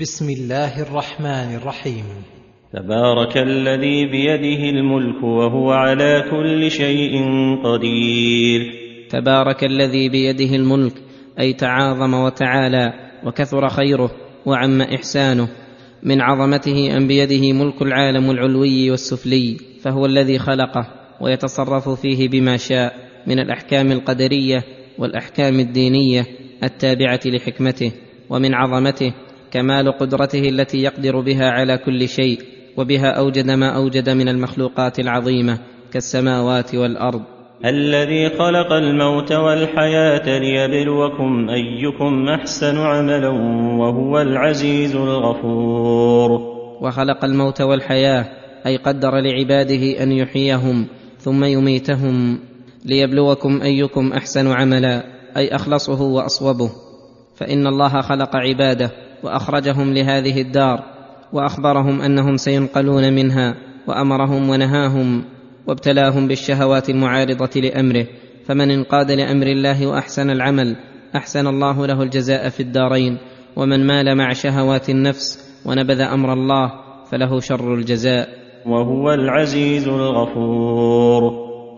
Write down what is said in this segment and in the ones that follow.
بسم الله الرحمن الرحيم. تبارك الذي بيده الملك وهو على كل شيء قدير. تبارك الذي بيده الملك أي تعاظم وتعالى وكثر خيره وعم إحسانه. من عظمته أن بيده ملك العالم العلوي والسفلي فهو الذي خلقه ويتصرف فيه بما شاء من الأحكام القدرية والأحكام الدينية التابعة لحكمته ومن عظمته كمال قدرته التي يقدر بها على كل شيء وبها أوجد ما أوجد من المخلوقات العظيمة كالسماوات والأرض. الذي خلق الموت والحياة ليبلوكم أيكم أحسن عملا وهو العزيز الغفور. وخلق الموت والحياة أي قدر لعباده أن يحييهم ثم يميتهم ليبلوكم أيكم أحسن عملا أي أخلصه وأصوبه. فإن الله خلق عباده وأخرجهم لهذه الدار وأخبرهم أنهم سينقلون منها وأمرهم ونهاهم وابتلاهم بالشهوات المعارضة لأمره فمن انقاد لأمر الله وأحسن العمل أحسن الله له الجزاء في الدارين ومن مال مع شهوات النفس ونبذ أمر الله فله شر الجزاء. وهو العزيز الغفور.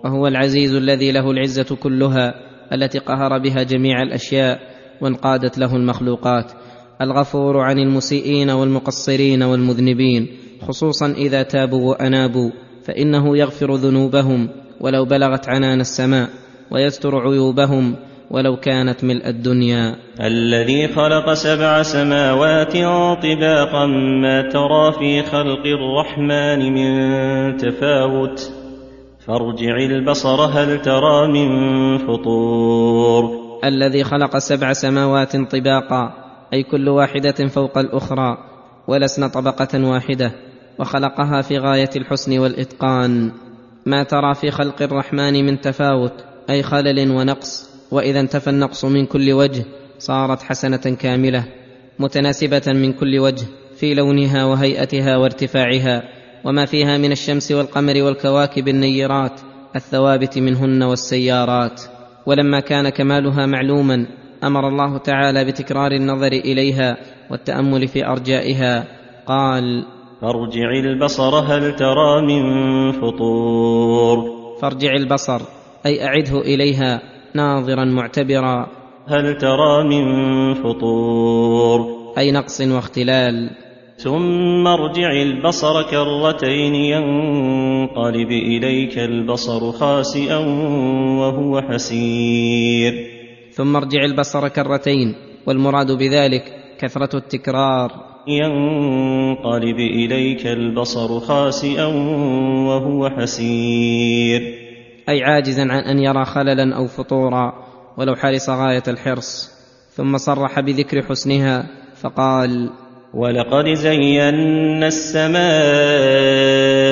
وهو العزيز الذي له العزة كلها التي قهر بها جميع الأشياء وانقادت له المخلوقات. الغفور عن المسيئين والمقصرين والمذنبين خصوصا إذا تابوا وأنابوا فإنه يغفر ذنوبهم ولو بلغت عنان السماء ويستر عيوبهم ولو كانت ملء الدنيا. الذي خلق سبع سماوات طباقا ما ترى في خلق الرحمن من تفاوت. فارجع البصر هل ترى من فطور. الذي خلق سبع سماوات طباقا أي كل واحدة فوق الأخرى ولسن طبقة واحدة وخلقها في غاية الحسن والإتقان. ما ترى في خلق الرحمن من تفاوت أي خلل ونقص؟ وإذا انتفى النقص من كل وجه صارت حسنة كاملة متناسبة من كل وجه في لونها وهيئتها وارتفاعها. وما فيها من الشمس والقمر والكواكب النيرات الثوابت منهن والسيارات. ولما كان كمالها معلوما أمر الله تعالى بتكرار النظر إليها والتأمل في أرجائها. قال فارجع البصر هل ترى من فطور؟ فارجع البصر أي أعده إليها ناظرا معتبرا. هل ترى من فطور؟ أي نقص واختلال. ثم ارجع البصر كرتين ينقلب إليك البصر خاسئا وهو حسير. ثم ارجع البصر كرتين والمراد بذلك كثرة التكرار. ينقلب إليك البصر خاسئا وهو حسير. أي عاجزا عن أن يرى خللا أو فطورا ولو حرص غاية الحرص. ثم صرح بذكر حسنها فقال ولقد زينا السماء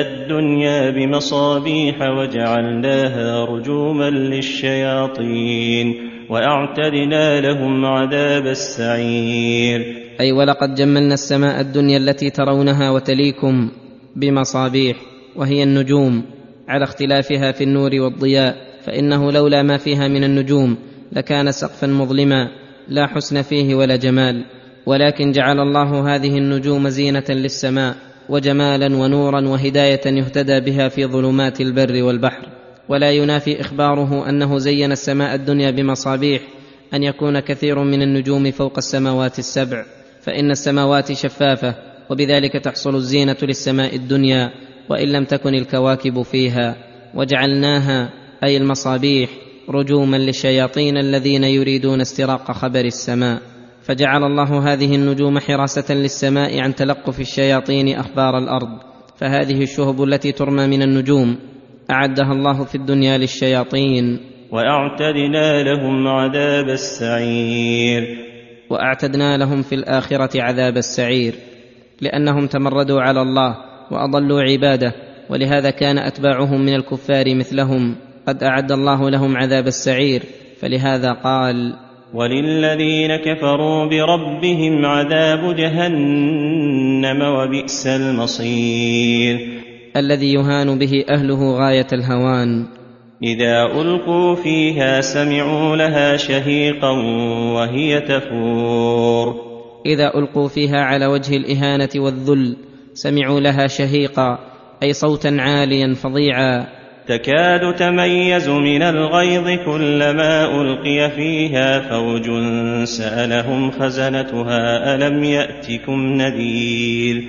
الدنيا بمصابيح وجعلناها رجوما للشياطين وأعتدنا لهم عذاب السعير. أي ولقد جملنا السماء الدنيا التي ترونها وتليكم بمصابيح وهي النجوم على اختلافها في النور والضياء فإنه لولا ما فيها من النجوم لكان سقفا مظلما لا حسن فيه ولا جمال ولكن جعل الله هذه النجوم زينة للسماء. وجمالا ونورا وهداية يهتدى بها في ظلمات البر والبحر. ولا ينافي إخباره أنه زين السماء الدنيا بمصابيح أن يكون كثير من النجوم فوق السماوات السبع. فإن السماوات شفافة وبذلك تحصل الزينة للسماء الدنيا وإن لم تكن الكواكب فيها. وجعلناها أي المصابيح رجوما للشياطين الذين يريدون استراق خبر السماء. فجعل الله هذه النجوم حراسة للسماء عن تلقف الشياطين أخبار الأرض. فهذه الشهب التي ترمى من النجوم أعدها الله في الدنيا للشياطين. وأعتدنا لهم عذاب السعير. وأعتدنا لهم في الآخرة عذاب السعير. لأنهم تمردوا على الله وأضلوا عباده ولهذا كان أتباعهم من الكفار مثلهم. قد أعد الله لهم عذاب السعير فلهذا قال وللذين كفروا بربهم عذاب جهنم وبئس المصير. الذي يهان به أهله غاية الهوان. إذا ألقوا فيها سمعوا لها شهيقا وهي تفور. إذا ألقوا فيها على وجه الإهانة والذل سمعوا لها شهيقا أي صوتا عاليا فظيعا. تكاد تميز من الغيظ كلما ألقي فيها فوج سألهم خزنتها ألم يأتكم نذير؟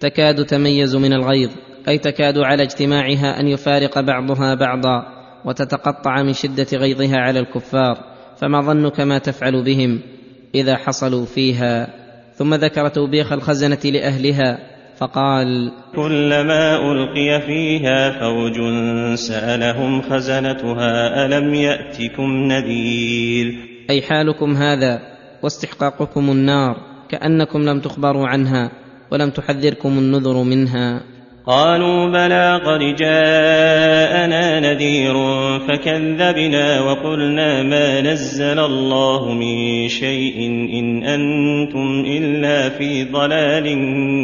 تكاد تميز من الغيظ أي تكاد على اجتماعها أن يفارق بعضها بعضا وتتقطع من شدة غيظها على الكفار فما ظنك ما تفعل بهم إذا حصلوا فيها. ثم ذكر توبيخ الخزنة لأهلها فقال كلما ألقي فيها فوج سألهم خزنتها ألم يأتكم نذير؟ أي حالكم هذا؟ واستحقاقكم النار كأنكم لم تخبروا عنها ولم تحذركم النذر منها. قالوا بلى قد جاءنا نذير فكذبنا وقلنا ما نزل الله من شيء إن أنتم إلا في ضلال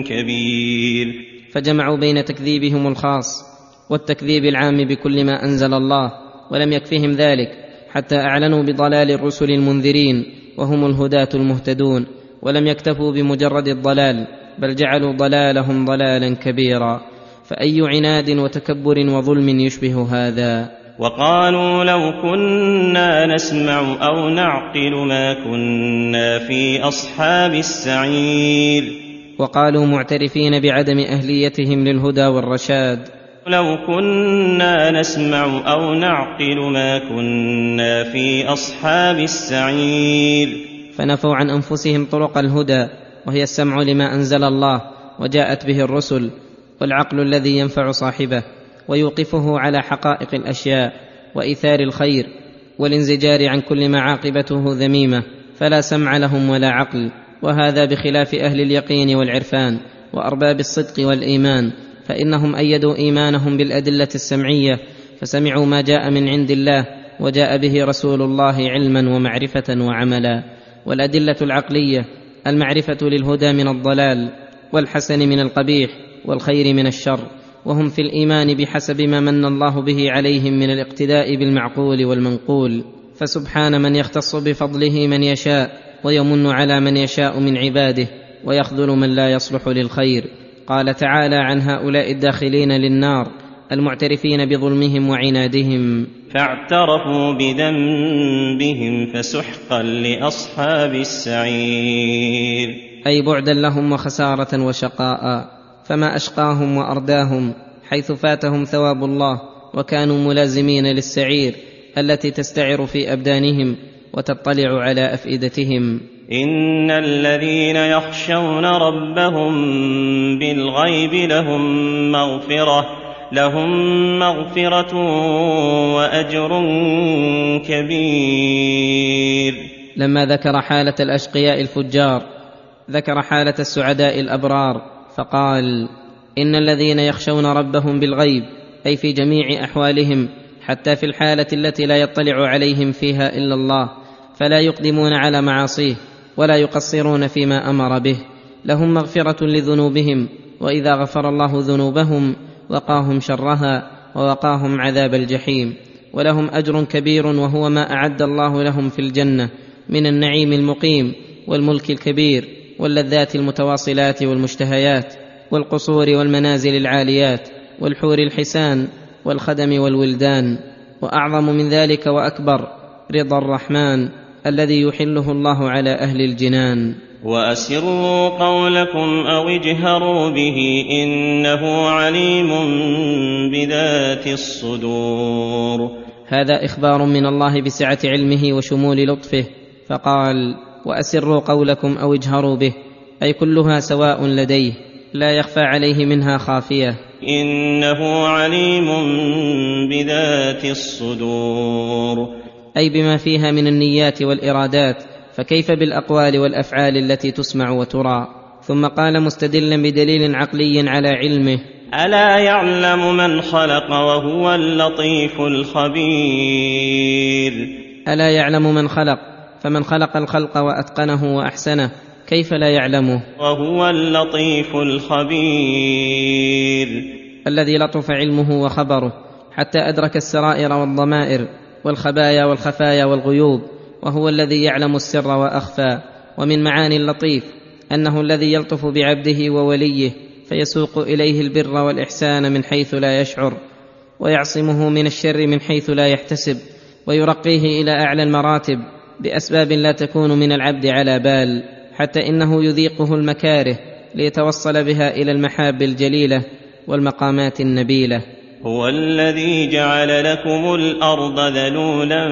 كبير. فجمعوا بين تكذيبهم الخاص والتكذيب العام بكل ما أنزل الله ولم يكفهم ذلك حتى أعلنوا بضلال الرسل المنذرين وهم الهداة المهتدون ولم يكتفوا بمجرد الضلال بل جعلوا ضلالهم ضلالا كبيرا. فأي عناد وتكبر وظلم يشبه هذا؟ وقالوا لو كنا نسمع أو نعقل ما كنا في أصحاب السعير. وقالوا معترفين بعدم أهليتهم للهدى والرشاد. لو كنا نسمع أو نعقل ما كنا في أصحاب السعير. فنفوا عن أنفسهم طرق الهدى. وهي السمع لما أنزل الله وجاءت به الرسل والعقل الذي ينفع صاحبه ويوقفه على حقائق الأشياء وإيثار الخير والانزجار عن كل ما عاقبته ذميمة فلا سمع لهم ولا عقل وهذا بخلاف أهل اليقين والعرفان وأرباب الصدق والإيمان فإنهم أيدوا إيمانهم بالأدلة السمعية فسمعوا ما جاء من عند الله وجاء به رسول الله علما ومعرفة وعملا والأدلة العقلية المعرفة للهدى من الضلال والحسن من القبيح والخير من الشر وهم في الإيمان بحسب ما من الله به عليهم من الاقتداء بالمعقول والمنقول. فسبحان من يختص بفضله من يشاء ويمن على من يشاء من عباده ويخذل من لا يصلح للخير. قال تعالى عن هؤلاء الداخلين للنار المعترفين بظلمهم وعنادهم. فاعترفوا بذنبهم فسحقا لأصحاب السعير. أي بعدا لهم وخسارة وشقاء. فما أشقاهم وأرداهم حيث فاتهم ثواب الله وكانوا ملازمين للسعير التي تستعر في أبدانهم وتطلع على أفئدتهم. إن الذين يخشون ربهم بالغيب لهم مغفرة لهم مغفرة وأجر كبير. لما ذكر حالة الأشقياء الفجار ذكر حالة السعداء الأبرار فقال إن الذين يخشون ربهم بالغيب أي في جميع أحوالهم حتى في الحالة التي لا يطلع عليهم فيها إلا الله فلا يقدمون على معاصيه ولا يقصرون فيما أمر به لهم مغفرة لذنوبهم وإذا غفر الله ذنوبهم وقاهم شرها ووقاهم عذاب الجحيم ولهم أجر كبير وهو ما أعد الله لهم في الجنة من النعيم المقيم والملك الكبير واللذات المتواصلات والمشتهيات والقصور والمنازل العاليات والحور الحسان والخدم والولدان وأعظم من ذلك وأكبر رضا الرحمن الذي يحله الله على أهل الجنان وأسروا قولكم أو اجهروا به إنه عليم بذات الصدور. هذا إخبار من الله بسعة علمه وشمول لطفه فقال وأسروا قولكم أو اجهروا به أي كلها سواء لديه لا يخفى عليه منها خافية. إنه عليم بذات الصدور. أي بما فيها من النيات والإرادات فكيف بالأقوال والأفعال التي تسمع وترى؟ ثم قال مستدلا بدليل عقلي على علمه. ألا يعلم من خلق وهو اللطيف الخبير؟ ألا يعلم من خلق؟ فمن خلق الخلق وأتقنه وأحسنه كيف لا يعلمه؟ وهو اللطيف الخبير. الذي لطف علمه وخبره حتى أدرك السرائر والضمائر والخبايا والخفايا والغيوب. وهو الذي يعلم السر وأخفى ومن معاني اللطيف أنه الذي يلطف بعبده ووليه فيسوق إليه البر والإحسان من حيث لا يشعر ويعصمه من الشر من حيث لا يحتسب ويرقيه إلى أعلى المراتب بأسباب لا تكون من العبد على بال حتى إنه يذيقه المكاره ليتوصل بها إلى المحاب الجليلة والمقامات النبيلة. هو الذي جعل لكم الأرض ذلولا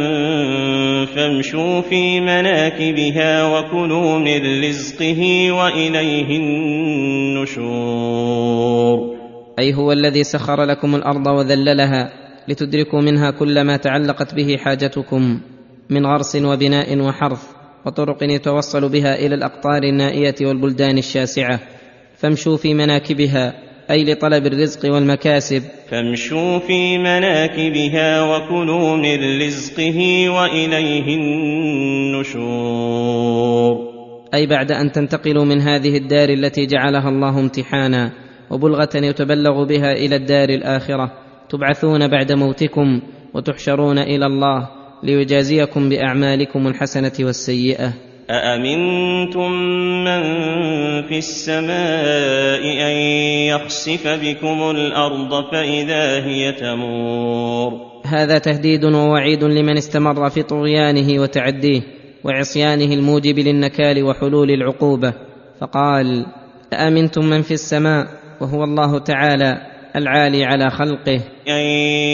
فامشوا في مناكبها وكلوا من رزقه وإليه النشور. أي هو الذي سخر لكم الأرض وذللها لتدركوا منها كل ما تعلقت به حاجتكم من غرس وبناء وحرث وطرق يتوصل بها إلى الأقطار النائية والبلدان الشاسعة. فامشوا في مناكبها أي لطلب الرزق والمكاسب. فامشوا في مناكبها وكلوا من رزقه وإليه النشور. أي بعد أن تنتقلوا من هذه الدار التي جعلها الله امتحانا وبلغة يتبلغ بها إلى الدار الآخرة تبعثون بعد موتكم وتحشرون إلى الله ليجازيكم بأعمالكم الحسنة والسيئة. أأمنتم من في السماء أن يخسف بكم الأرض فإذا هي تمور هذا تهديد ووعيد لمن استمر في طغيانه وتعديه وعصيانه الموجب للنكال وحلول العقوبة. فقال أأمنتم من في السماء وهو الله تعالى العالي على خلقه؟ أن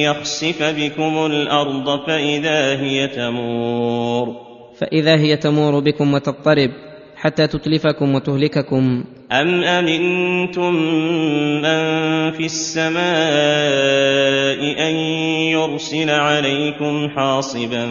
يخسف بكم الأرض فإذا هي تمور فإذا هي تمور بكم وتضطرب حتى تتلفكم وتهلككم. أم أمنتم من في السماء أن يرسل عليكم حاصبا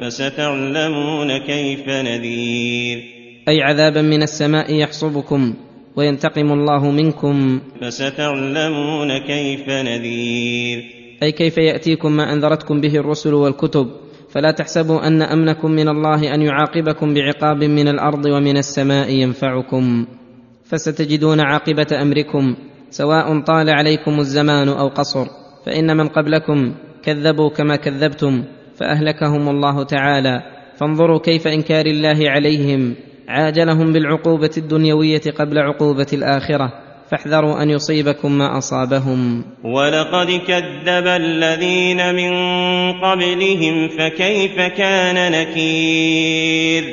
فستعلمون كيف نذير؟ أي عذابا من السماء يحصبكم وينتقم الله منكم. فستعلمون كيف نذير؟ أي كيف يأتيكم ما أنذرتكم به الرسل والكتب؟ فلا تحسبوا أن أمنكم من الله أن يعاقبكم بعقاب من الأرض ومن السماء ينفعكم فستجدون عاقبة أمركم سواء طال عليكم الزمان أو قصر فإن من قبلكم كذبوا كما كذبتم فأهلكهم الله تعالى فانظروا كيف إنكار الله عليهم عاجلهم بالعقوبة الدنيوية قبل عقوبة الآخرة فاحذروا أن يصيبكم ما أصابهم. ولقد كذب الذين من قبلهم فكيف كان نكير؟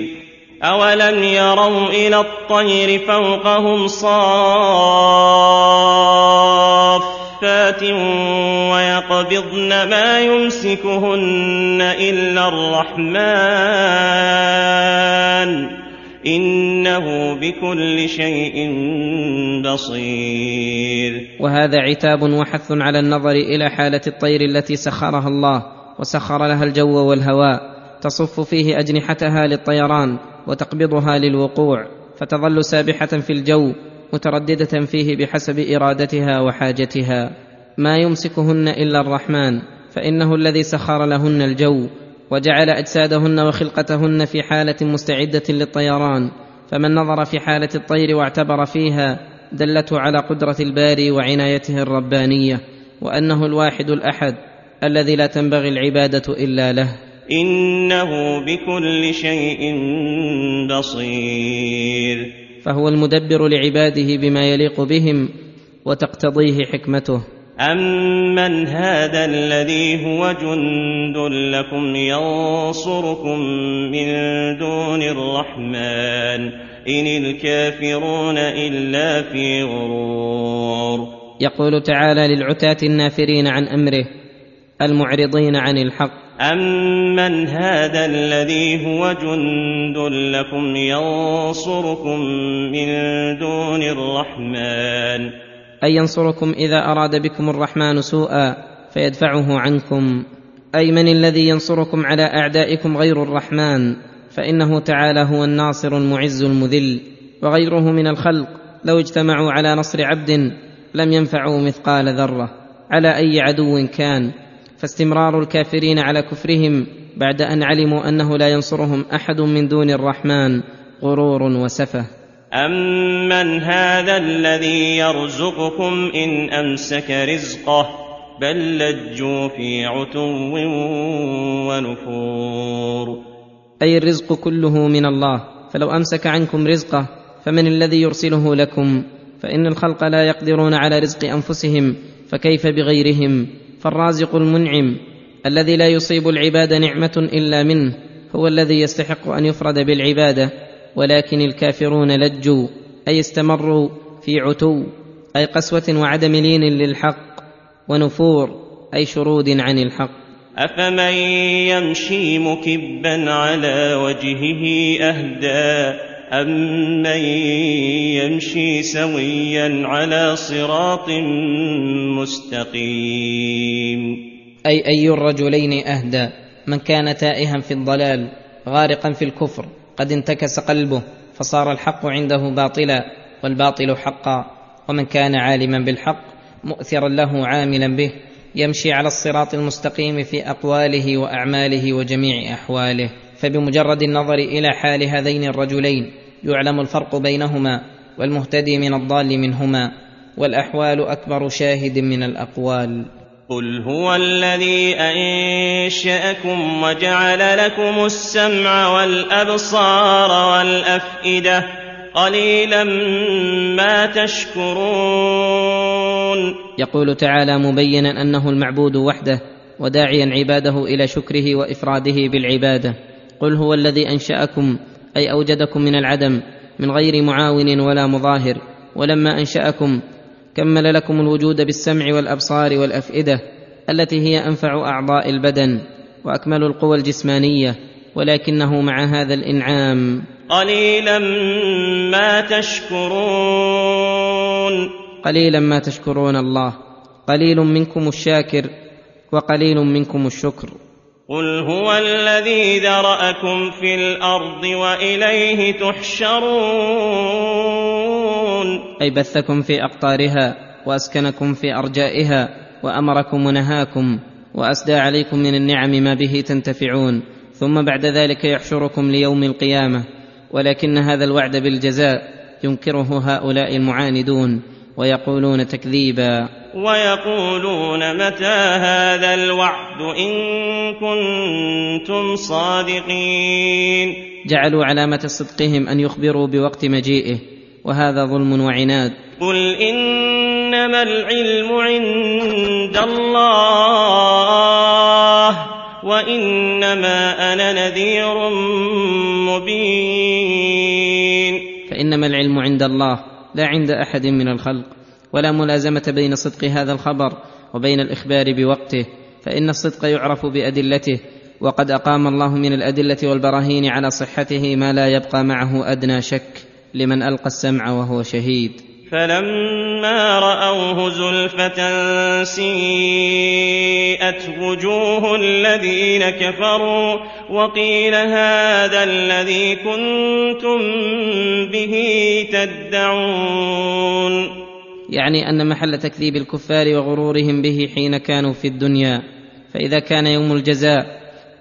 أولم يروا إلى الطير فوقهم صافات ويقبضن ما يمسكهن إلا الرحمن. إنه بكل شيء بصير. وهذا عتاب وحث على النظر إلى حالة الطير التي سخرها الله وسخر لها الجو والهواء. تصف فيه أجنحتها للطيران وتقبضها للوقوع فتظل سابحة في الجو مترددة فيه بحسب إرادتها وحاجتها. ما يمسكهن إلا الرحمن فإنه الذي سخر لهن الجو وجعل أجسادهن وخلقتهن في حالة مستعدة للطيران. فمن نظر في حالة الطير واعتبر فيها دلته على قدرة الباري وعنايته الربانية وأنه الواحد الأحد الذي لا تنبغي العبادة إلا له. إنه بكل شيء بصير. فهو المدبر لعباده بما يليق بهم وتقتضيه حكمته. أمن هذا الذي هو جند لكم ينصركم من دون الرحمن. إن الكافرون إلا في غرور. يقول تعالى للعتاة النافرين عن أمره المعرضين عن الحق. أمن هذا الذي هو جند لكم ينصركم من دون الرحمن؟ ان ينصركم إذا أراد بكم الرحمن سوءا فيدفعه عنكم. أي من الذي ينصركم على أعدائكم غير الرحمن؟ فإنه تعالى هو الناصر المعز المذل وغيره من الخلق لو اجتمعوا على نصر عبد لم ينفعوا مثقال ذرة على أي عدو كان. فاستمرار الكافرين على كفرهم بعد أن علموا أنه لا ينصرهم أحد من دون الرحمن غرور وسفه. أمن هذا الذي يرزقكم إن أمسك رزقه بل لجوا في عتو ونفور أي الرزق كله من الله. فلو أمسك عنكم رزقه فمن الذي يرسله لكم؟ فإن الخلق لا يقدرون على رزق أنفسهم فكيف بغيرهم؟ فالرازق المنعم الذي لا يصيب العباد نعمة إلا منه هو الذي يستحق أن يفرد بالعبادة. ولكن الكافرون لجوا أي استمروا في عتو أي قسوة وعدم لين للحق ونفور أي شرود عن الحق. أفمن يمشي مكبا على وجهه أهدى؟ أمن يمشي سويا على صراط مستقيم. أي أي الرجلين أهدى؟ من كان تائها في الضلال غارقا في الكفر قد انتكس قلبه فصار الحق عنده باطلا والباطل حقا. ومن كان عالما بالحق مؤثرا له عاملا به. يمشي على الصراط المستقيم في أقواله وأعماله وجميع أحواله. فبمجرد النظر إلى حال هذين الرجلين يعلم الفرق بينهما والمهتدي من الضال منهما والأحوال أكبر شاهد من الأقوال. قل هو الذي أنشأكم وجعل لكم السمع والأبصار والأفئدة قليلا ما تشكرون. يقول تعالى مبينا أنه المعبود وحده وداعيا عباده إلى شكره وإفراده بالعبادة. قل هو الذي أنشأكم أي أوجدكم من العدم من غير معاون ولا مظاهر. ولما أنشأكم كمل لكم الوجود بالسمع والأبصار والأفئدة التي هي أنفع أعضاء البدن وأكمل القوى الجسمانية ولكنه مع هذا الإنعام. قليلا ما تشكرون. قليلا ما تشكرون الله. قليل منكم الشاكر وقليل منكم الشكر. قل هو الذي ذرأكم في الأرض وإليه تحشرون. أي بثكم في أقطارها وأسكنكم في أرجائها وأمركم ونهاكم وأسدى عليكم من النعم ما به تنتفعون. ثم بعد ذلك يحشركم ليوم القيامة. ولكن هذا الوعد بالجزاء ينكره هؤلاء المعاندون ويقولون تكذيبا. ويقولون متى هذا الوعد إن كنتم صادقين؟ جعلوا علامة صدقهم أن يخبروا بوقت مجيئه وهذا ظلم وعناد. قل إنما العلم عند الله وإنما أنا نذير مبين. فإنما العلم عند الله لا عند أحد من الخلق. ولا ملازمة بين صدق هذا الخبر وبين الإخبار بوقته فإن الصدق يعرف بأدلته. وقد أقام الله من الأدلة والبراهين على صحته ما لا يبقى معه أدنى شك لمن ألقى السمع وهو شهيد. فلما رأوه زلفة سيئت وجوه الذين كفروا وقيل هذا الذي كنتم به تدعون. يعني أن محل تكذيب الكفار وغرورهم به حين كانوا في الدنيا فإذا كان يوم الجزاء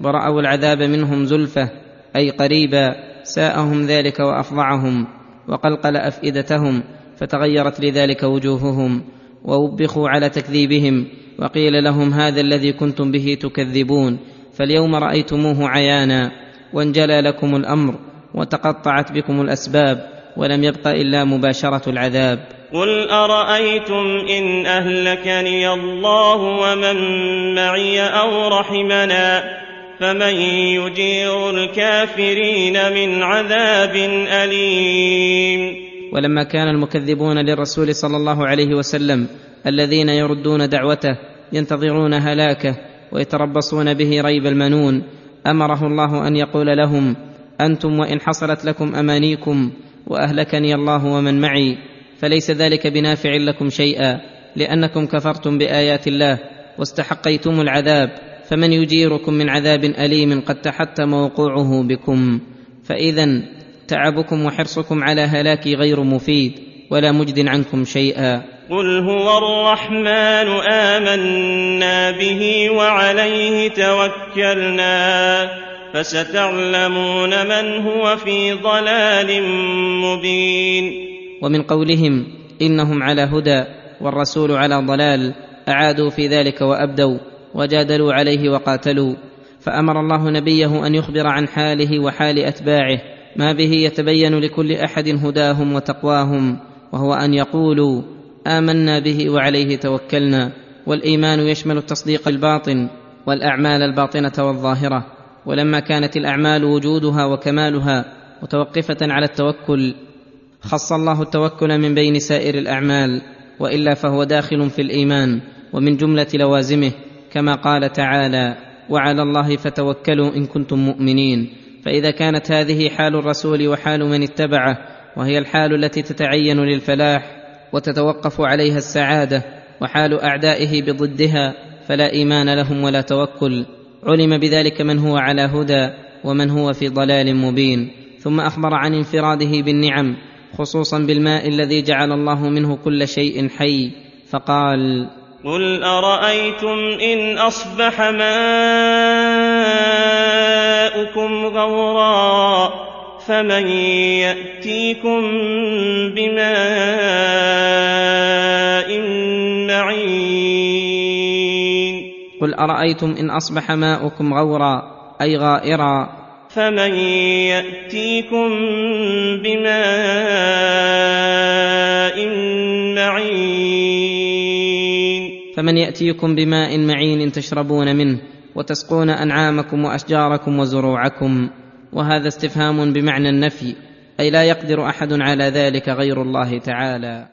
وراوا العذاب منهم زلفة أي قريبا ساءهم ذلك وافظعهم وقلقل أفئدتهم فتغيرت لذلك وجوههم ووبخوا على تكذيبهم وقيل لهم هذا الذي كنتم به تكذبون فاليوم رأيتموه عيانا وانجلى لكم الأمر وتقطعت بكم الأسباب ولم يبق إلا مباشرة العذاب. قل أرأيتم إن أهلكني الله ومن معي أو رحمنا فمن يجير الكافرين من عذاب أليم. ولما كان المكذبون للرسول صلى الله عليه وسلم الذين يردون دعوته ينتظرون هلاكه ويتربصون به ريب المنون أمره الله أن يقول لهم أنتم وإن حصلت لكم أمانيكم وأهلكني الله ومن معي فليس ذلك بنافع لكم شيئا لأنكم كفرتم بآيات الله واستحقيتم العذاب فمن يجيركم من عذاب أليم قد تحتم وقوعه بكم فاذا تعبكم وحرصكم على هلاكي غير مفيد ولا مجد عنكم شيئا. قل هو الرحمن آمنا به وعليه توكلنا فستعلمون من هو في ضلال مبين. ومن قولهم إنهم على هدى والرسول على ضلال أعادوا في ذلك وأبدوا وجادلوا عليه وقاتلوا. فأمر الله نبيه أن يخبر عن حاله وحال أتباعه ما به يتبين لكل أحد هداهم وتقواهم وهو أن يقولوا آمنا به وعليه توكلنا والإيمان يشمل التصديق الباطن والأعمال الباطنة والظاهرة ولما كانت الأعمال وجودها وكمالها متوقفة على التوكل خص الله التوكل من بين سائر الأعمال وإلا فهو داخل في الإيمان ومن جملة لوازمه كما قال تعالى وعلى الله فتوكلوا إن كنتم مؤمنين فإذا كانت هذه حال الرسول وحال من اتبعه وهي الحال التي تتعين للفلاح وتتوقف عليها السعادة وحال أعدائه بضدها فلا إيمان لهم ولا توكل. علم بذلك من هو على هدى ومن هو في ضلال مبين. ثم أخبر عن انفراده بالنعم خصوصا بالماء الذي جعل الله منه كل شيء حي فقال قل أرأيتم إن أصبح ماؤكم غورا فمن يأتيكم بماء معين قل أرأيتم إن أصبح ماؤكم غورا أي غائرا فمن يأتيكم بماء معين فمن يأتيكم بماء معين تشربون منه وتسقون أنعامكم وأشجاركم وزروعكم وهذا استفهام بمعنى النفي أي لا يقدر أحد على ذلك غير الله تعالى.